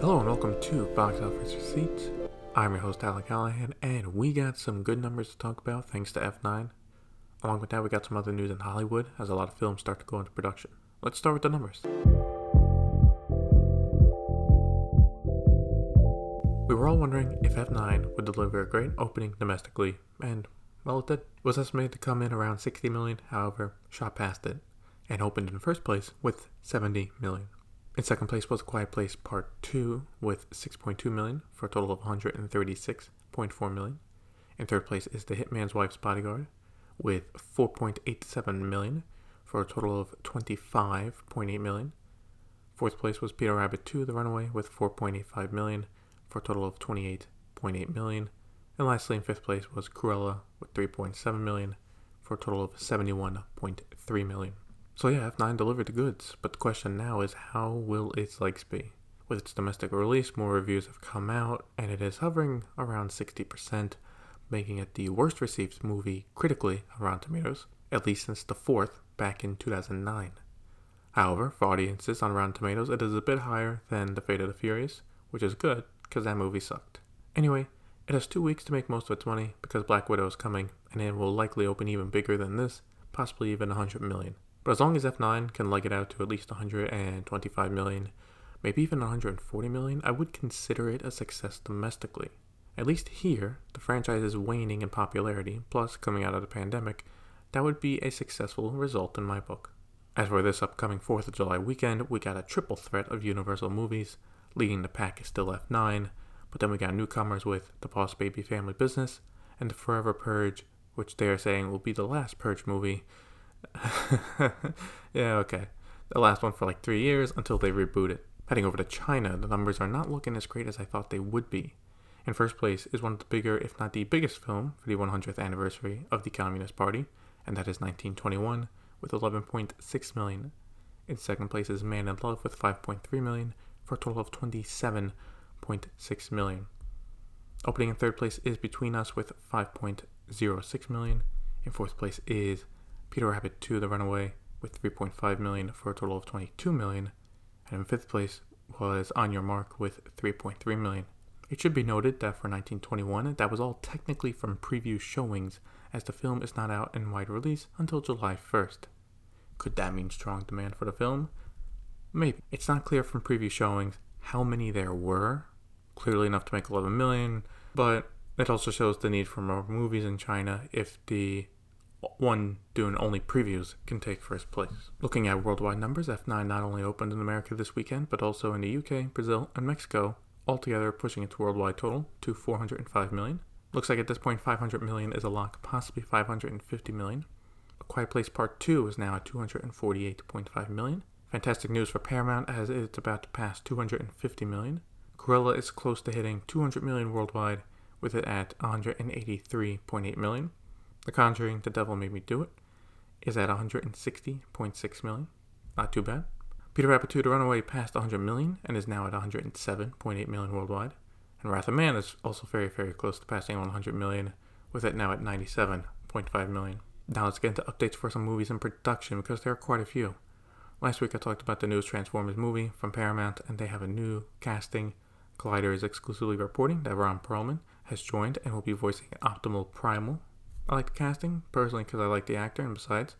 Hello and welcome to Box Office Receipts. I'm your host Alec Callahan, and we got some good numbers to talk about thanks to F9. Along with that, we got some other news in Hollywood as a lot of films start to go into production. Let's start with the numbers. We were all wondering if F9 would deliver a great opening domestically, and well, it did. It was estimated to come in around 60 million, however, shot past it and opened in first place with 70 million. In second place was Quiet Place Part 2 with 6.2 million for a total of 136.4 million. In third place is The Hitman's Wife's Bodyguard with 4.87 million for a total of 25.8 million. Fourth place was Peter Rabbit 2 The Runaway with 4.85 million for a total of 28.8 million. And lastly, in fifth place was Cruella with 3.7 million for a total of 71.3 million. So yeah, F9 delivered the goods, but the question now is how will its legs be? With its domestic release, more reviews have come out, and it is hovering around 60%, making it the worst received movie critically around Tomatoes, at least since the fourth back in 2009. However, for audiences on Rotten Tomatoes, it is a bit higher than The Fate of the Furious, which is good because that movie sucked. Anyway, it has two weeks to make most of its money because Black Widow is coming, and it will likely open even bigger than this, possibly even 100 million. But as long as F9 can leg it out to at least 125 million, maybe even 140 million, I would consider it a success domestically. At least here, the franchise is waning in popularity, plus coming out of the pandemic, that would be a successful result in my book. As for this upcoming 4th of July weekend, we got a triple threat of Universal movies. Leading the pack is still F9, but then we got newcomers with The Boss Baby Family Business and The Forever Purge, which they are saying will be the last Purge movie, yeah, okay. The last one for like three years until they reboot it. Heading over to China, the numbers are not looking as great as I thought they would be. In first place is one of the bigger, if not the biggest film for the 100th anniversary of the Communist Party, and that is 1921 with 11.6 million. In second place is Man in Love with 5.3 million for a total of 27.6 million. Opening in third place is Between Us with 5.06 million. In fourth place is Peter Rabbit 2 The Runaway with 3.5 million for a total of 22 million. And in fifth place was On Your Mark with 3.3 million. It should be noted that for 1921, that was all technically from preview showings, as the film is not out in wide release until July 1st. Could that mean strong demand for the film? Maybe. It's not clear from preview showings how many there were, clearly enough to make 11 million, but it also shows the need for more movies in China if the one doing only previews can take first place. Looking at worldwide numbers, F9 not only opened in America this weekend, but also in the UK, Brazil, and Mexico, altogether pushing its worldwide total to 405 million. Looks like at this point 500 million is a lock, possibly 550 million. A Quiet Place Part 2 is now at 248.5 million. Fantastic news for Paramount as it's about to pass 250 million. Cruella is close to hitting 200 million worldwide, with it at 183.8 million. The Conjuring, The Devil Made Me Do It, is at 160.6 million. Not too bad. Peter Rabbit 2 The Runaway passed 100 million and is now at 107.8 million worldwide. And Wrath of Man is also very, very close to passing 100 million, with it now at 97.5 million. Now let's get into updates for some movies in production because there are quite a few. Last week I talked about the newest Transformers movie from Paramount, and they have a new casting. Collider is exclusively reporting that Ron Perlman has joined and will be voicing Optimus Primal I like the casting, personally, because I like the actor, and besides,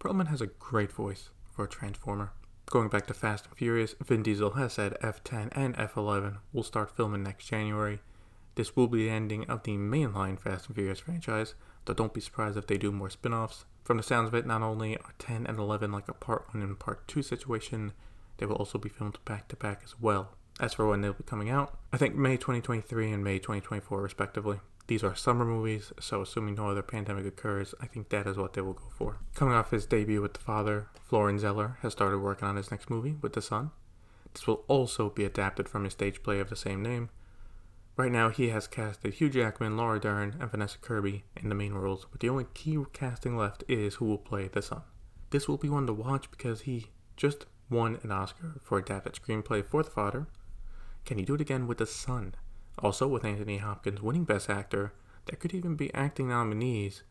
Perlman has a great voice for a Transformer. Going back to Fast and Furious, Vin Diesel has said F10 and F11 will start filming next January. This will be the ending of the mainline Fast and Furious franchise, though don't be surprised if they do more spin offs. From the sounds of it, not only are 10 and 11 like a part 1 and part 2 situation, they will also be filmed back to back as well. As for when they'll be coming out, I think May 2023 and May 2024 respectively. These are summer movies, so assuming no other pandemic occurs, I think that is what they will go for. Coming off his debut with The Father, Florian Zeller has started working on his next movie with The Son. This will also be adapted from his stage play of the same name. Right now, he has casted Hugh Jackman, Laura Dern, and Vanessa Kirby in the main roles, but the only key casting left is who will play the son. This will be one to watch because he just won an Oscar for adapted screenplay for The Father. Can he do it again with The Son? Also, with Anthony Hopkins winning Best Actor, there could even be acting nominees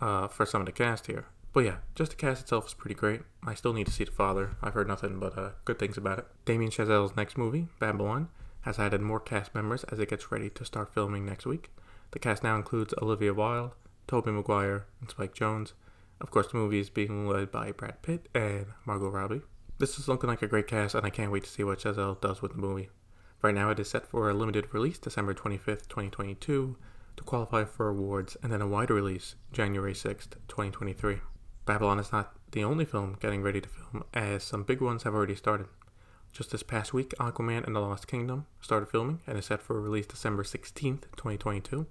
uh, for some of the cast here. But yeah, just the cast itself is pretty great. I still need to see The Father. I've heard nothing but uh, good things about it. Damien Chazelle's next movie, Babylon, has added more cast members as it gets ready to start filming next week. The cast now includes Olivia Wilde, Tobey Maguire, and Spike Jonze. Of course, the movie is being led by Brad Pitt and Margot Robbie. This is looking like a great cast, and I can't wait to see what Chazelle does with the movie. Right now, it is set for a limited release December 25th, 2022, to qualify for awards, and then a wider release January 6th, 2023. Babylon is not the only film getting ready to film, as some big ones have already started. Just this past week, Aquaman and the Lost Kingdom started filming and is set for release December 16th, 2022.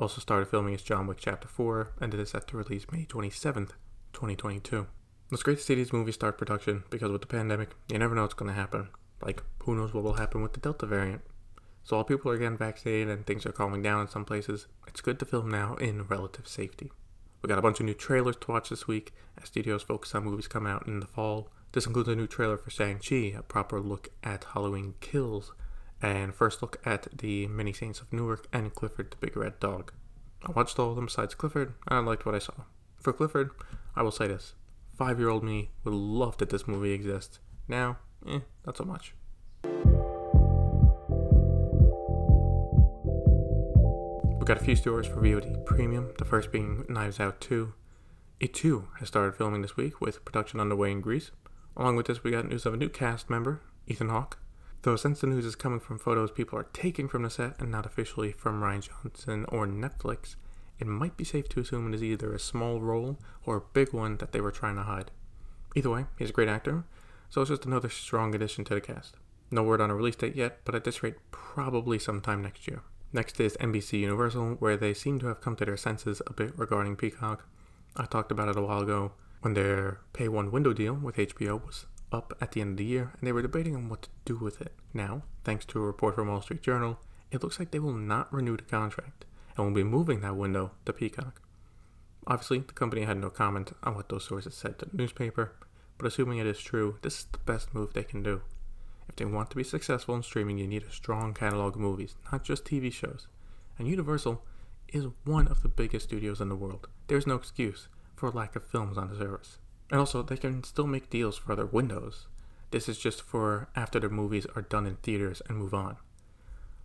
Also started filming is John Wick Chapter 4, and it is set to release May 27th, 2022. It's great to see these movies start production because with the pandemic, you never know what's going to happen. Like, who knows what will happen with the Delta variant? So while people are getting vaccinated and things are calming down in some places, it's good to film now in relative safety. We got a bunch of new trailers to watch this week as studios focus on movies coming out in the fall. This includes a new trailer for Shang-Chi, a proper look at Halloween Kills, and first look at the Many Saints of Newark and Clifford the Big Red Dog. I watched all of them besides Clifford, and I liked what I saw. For Clifford, I will say this. Five-year-old me would love that this movie exists. Now, eh, not so much. We got a few stories for VOD Premium, the first being Knives Out 2. It too has started filming this week with production underway in Greece. Along with this, we got news of a new cast member, Ethan Hawke. Though since the news is coming from photos people are taking from the set and not officially from Rian Johnson or Netflix, it might be safe to assume it is either a small role or a big one that they were trying to hide. Either way, he's a great actor, so it's just another strong addition to the cast. No word on a release date yet, but at this rate, probably sometime next year. Next is NBC Universal, where they seem to have come to their senses a bit regarding Peacock. I talked about it a while ago when their pay one window deal with HBO was up at the end of the year, and they were debating on what to do with it. Now, thanks to a report from Wall Street Journal, it looks like they will not renew the contract and will be moving that window to Peacock. Obviously, the company had no comment on what those sources said to the newspaper, but assuming it is true, this is the best move they can do. If they want to be successful in streaming, you need a strong catalog of movies, not just TV shows. And Universal is one of the biggest studios in the world. There's no excuse for lack of films on the service. And also, they can still make deals for other windows. This is just for after the movies are done in theaters and move on.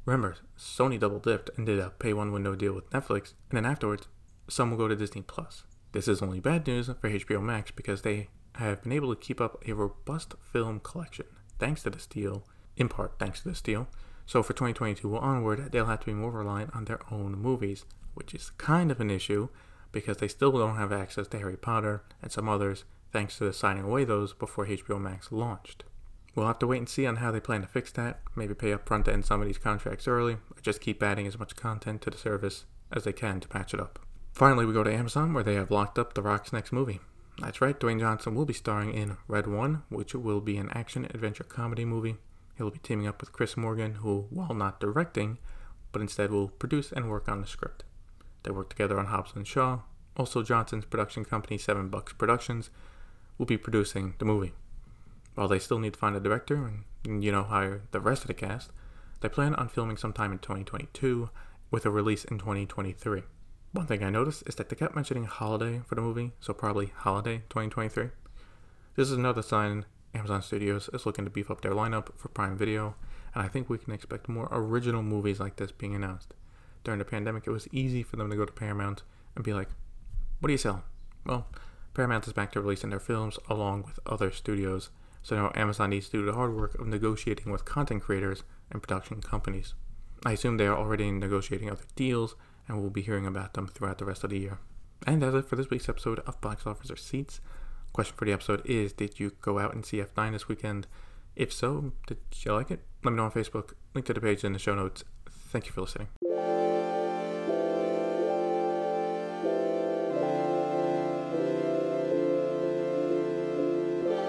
Remember, Sony double dipped and did a pay one window deal with Netflix, and then afterwards, some will go to Disney Plus. This is only bad news for HBO Max because they have been able to keep up a robust film collection thanks to this deal, in part thanks to this deal. So for 2022 onward, they'll have to be more reliant on their own movies, which is kind of an issue because they still don't have access to Harry Potter and some others thanks to the signing away those before HBO Max launched. We'll have to wait and see on how they plan to fix that. Maybe pay up front to end some of these contracts early, or just keep adding as much content to the service as they can to patch it up. Finally, we go to Amazon, where they have locked up The Rock's next movie. That's right, Dwayne Johnson will be starring in Red One, which will be an action adventure comedy movie. He'll be teaming up with Chris Morgan, who, while not directing, but instead will produce and work on the script. They work together on Hobbs and Shaw. Also, Johnson's production company, Seven Bucks Productions, will be producing the movie. While they still need to find a director and, you know, hire the rest of the cast, they plan on filming sometime in 2022 with a release in 2023. One thing I noticed is that they kept mentioning holiday for the movie, so probably holiday 2023. This is another sign Amazon Studios is looking to beef up their lineup for Prime Video, and I think we can expect more original movies like this being announced. During the pandemic, it was easy for them to go to Paramount and be like, What do you sell? Well, Paramount is back to releasing their films along with other studios so now Amazon needs to do the hard work of negotiating with content creators and production companies. I assume they are already negotiating other deals, and we'll be hearing about them throughout the rest of the year. And that's it for this week's episode of Box Office Receipts. Question for the episode is Did you go out and see F9 this weekend? If so, did you like it? Let me know on Facebook. Link to the page in the show notes. Thank you for listening.